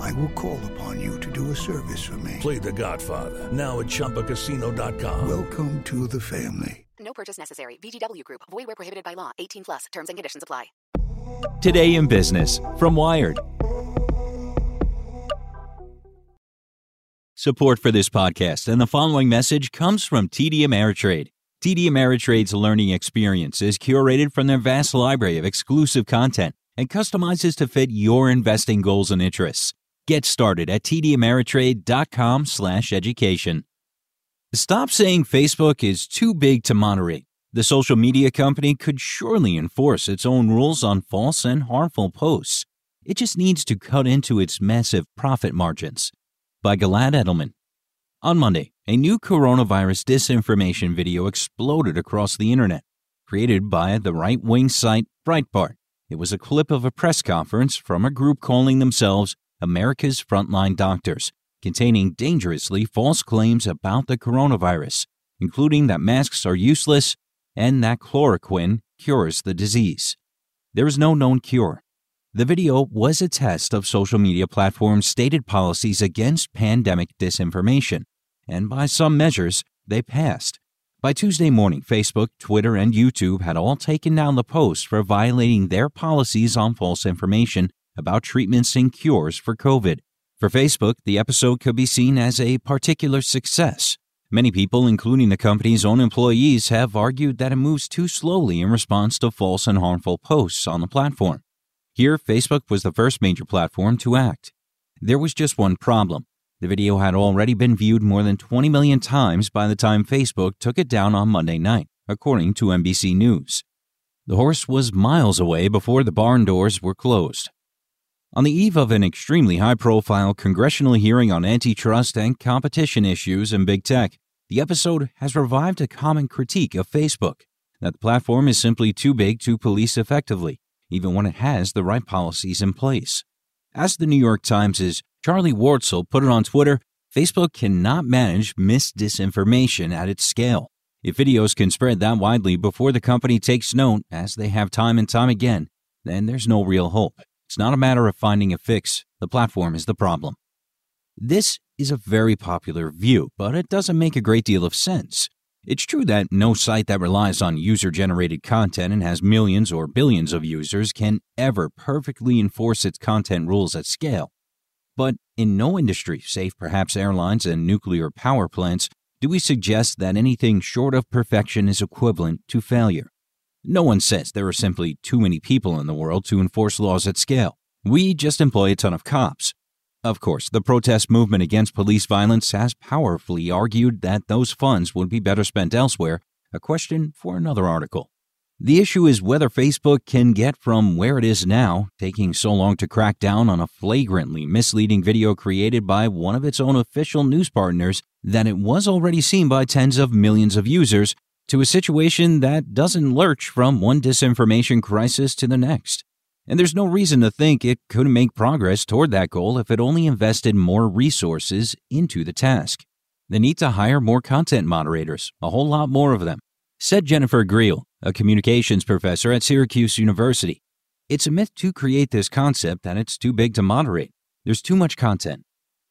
I will call upon you to do a service for me. Play The Godfather now at ChumbaCasino.com. Welcome to the family. No purchase necessary. VGW Group. Void where prohibited by law. 18 plus. Terms and conditions apply. Today in Business from Wired. Support for this podcast and the following message comes from TD Ameritrade. TD Ameritrade's learning experience is curated from their vast library of exclusive content and customizes to fit your investing goals and interests. Get started at tdameritrade.com/education. Stop saying Facebook is too big to moderate. The social media company could surely enforce its own rules on false and harmful posts. It just needs to cut into its massive profit margins. By Gilad Edelman. On Monday, a new coronavirus disinformation video exploded across the internet, created by the right wing site Breitbart. It was a clip of a press conference from a group calling themselves America's Frontline Doctors, containing dangerously false claims about the coronavirus, including that masks are useless and that chloroquine cures the disease. There is no known cure. The video was a test of social media platforms' stated policies against pandemic disinformation, and by some measures, they passed. By Tuesday morning, Facebook, Twitter, and YouTube had all taken down the post for violating their policies on false information about treatments and cures for COVID. For Facebook, the episode could be seen as a particular success. Many people, including the company's own employees, have argued that it moves too slowly in response to false and harmful posts on the platform. Here, Facebook was the first major platform to act. There was just one problem. The video had already been viewed more than 20 million times by the time Facebook took it down on Monday night, according to NBC News. The horse was miles away before the barn doors were closed. On the eve of an extremely high profile congressional hearing on antitrust and competition issues in big tech, the episode has revived a common critique of Facebook that the platform is simply too big to police effectively, even when it has the right policies in place. As the New York Times' Charlie Warzel put it on Twitter, Facebook cannot manage misdisinformation at its scale. If videos can spread that widely before the company takes note, as they have time and time again, then there's no real hope. It's not a matter of finding a fix, the platform is the problem. This is a very popular view, but it doesn't make a great deal of sense. It's true that no site that relies on user generated content and has millions or billions of users can ever perfectly enforce its content rules at scale. But in no industry, save perhaps airlines and nuclear power plants, do we suggest that anything short of perfection is equivalent to failure. No one says there are simply too many people in the world to enforce laws at scale. We just employ a ton of cops. Of course, the protest movement against police violence has powerfully argued that those funds would be better spent elsewhere, a question for another article. The issue is whether Facebook can get from where it is now, taking so long to crack down on a flagrantly misleading video created by one of its own official news partners that it was already seen by tens of millions of users, to a situation that doesn't lurch from one disinformation crisis to the next. And there's no reason to think it couldn't make progress toward that goal if it only invested more resources into the task. They need to hire more content moderators, a whole lot more of them. Said Jennifer Grygiel, a communications professor at Syracuse University. It's a myth to create this concept that it's too big to moderate. There's too much content.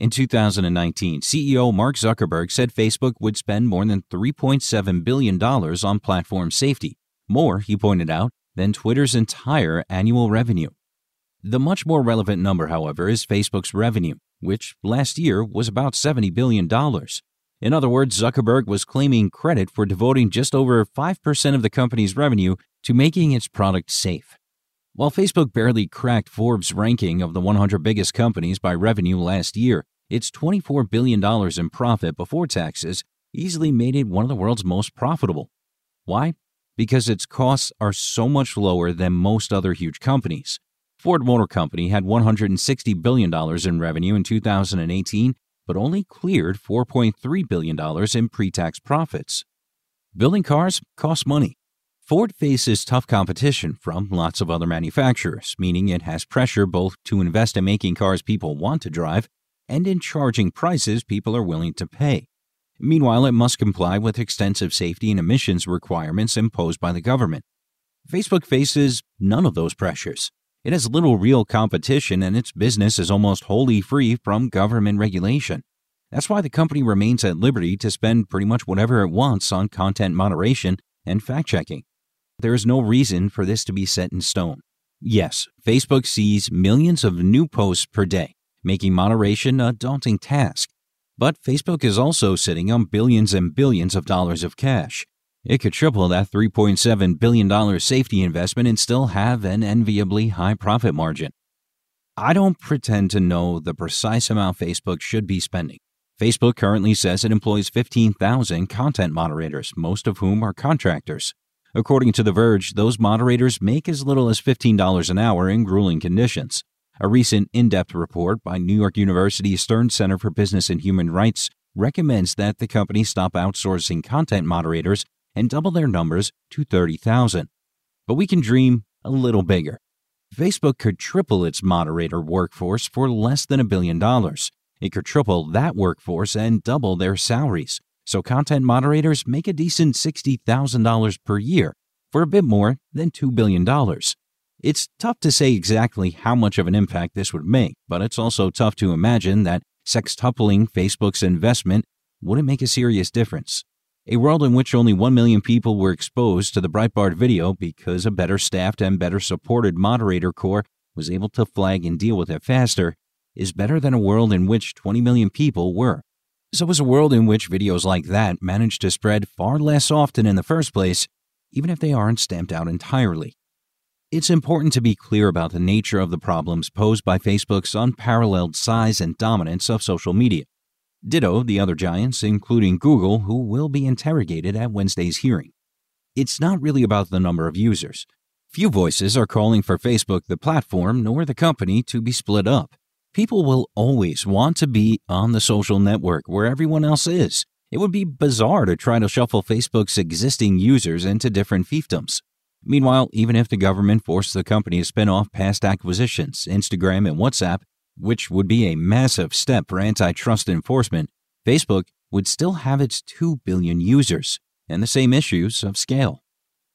In 2019, CEO Mark Zuckerberg said Facebook would spend more than $3.7 billion on platform safety, more, he pointed out, than Twitter's entire annual revenue. The much more relevant number, however, is Facebook's revenue, which last year was about $70 billion. In other words, Zuckerberg was claiming credit for devoting just over 5% of the company's revenue to making its product safe. While Facebook barely cracked Forbes' ranking of the 100 biggest companies by revenue last year, its $24 billion in profit before taxes easily made it one of the world's most profitable. Why? Because its costs are so much lower than most other huge companies. Ford Motor Company had $160 billion in revenue in 2018, but only cleared $4.3 billion in pre tax profits. Building cars costs money. Ford faces tough competition from lots of other manufacturers, meaning it has pressure both to invest in making cars people want to drive and in charging prices people are willing to pay. Meanwhile, it must comply with extensive safety and emissions requirements imposed by the government. Facebook faces none of those pressures. It has little real competition and its business is almost wholly free from government regulation. That's why the company remains at liberty to spend pretty much whatever it wants on content moderation and fact checking. There is no reason for this to be set in stone. Yes, Facebook sees millions of new posts per day, making moderation a daunting task. But Facebook is also sitting on billions and billions of dollars of cash. It could triple that $3.7 billion safety investment and still have an enviably high profit margin. I don't pretend to know the precise amount Facebook should be spending. Facebook currently says it employs 15,000 content moderators, most of whom are contractors. According to The Verge, those moderators make as little as $15 an hour in grueling conditions. A recent in depth report by New York University Stern Center for Business and Human Rights recommends that the company stop outsourcing content moderators and double their numbers to 30,000. But we can dream a little bigger. Facebook could triple its moderator workforce for less than a billion dollars. It could triple that workforce and double their salaries so content moderators make a decent $60,000 per year for a bit more than $2 billion. It's tough to say exactly how much of an impact this would make, but it's also tough to imagine that sextupling Facebook's investment wouldn't make a serious difference. A world in which only 1 million people were exposed to the Breitbart video because a better staffed and better supported moderator corps was able to flag and deal with it faster is better than a world in which 20 million people were. So is a world in which videos like that manage to spread far less often in the first place, even if they aren't stamped out entirely. It's important to be clear about the nature of the problems posed by Facebook's unparalleled size and dominance of social media. Ditto the other giants, including Google, who will be interrogated at Wednesday's hearing. It's not really about the number of users. Few voices are calling for Facebook, the platform, nor the company to be split up. People will always want to be on the social network where everyone else is. It would be bizarre to try to shuffle Facebook's existing users into different fiefdoms. Meanwhile, even if the government forced the company to spin off past acquisitions, Instagram and WhatsApp, which would be a massive step for antitrust enforcement, Facebook would still have its 2 billion users and the same issues of scale.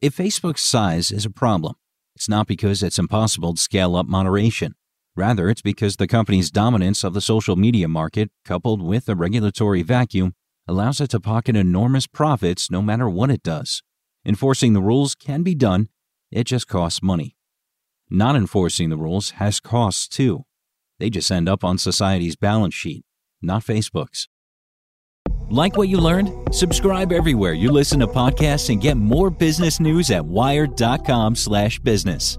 If Facebook's size is a problem, it's not because it's impossible to scale up moderation. Rather, it's because the company's dominance of the social media market, coupled with a regulatory vacuum, allows it to pocket enormous profits no matter what it does. Enforcing the rules can be done, it just costs money. Not enforcing the rules has costs too. They just end up on society's balance sheet, not Facebook's. Like what you learned? Subscribe everywhere you listen to podcasts and get more business news at wired.com/business.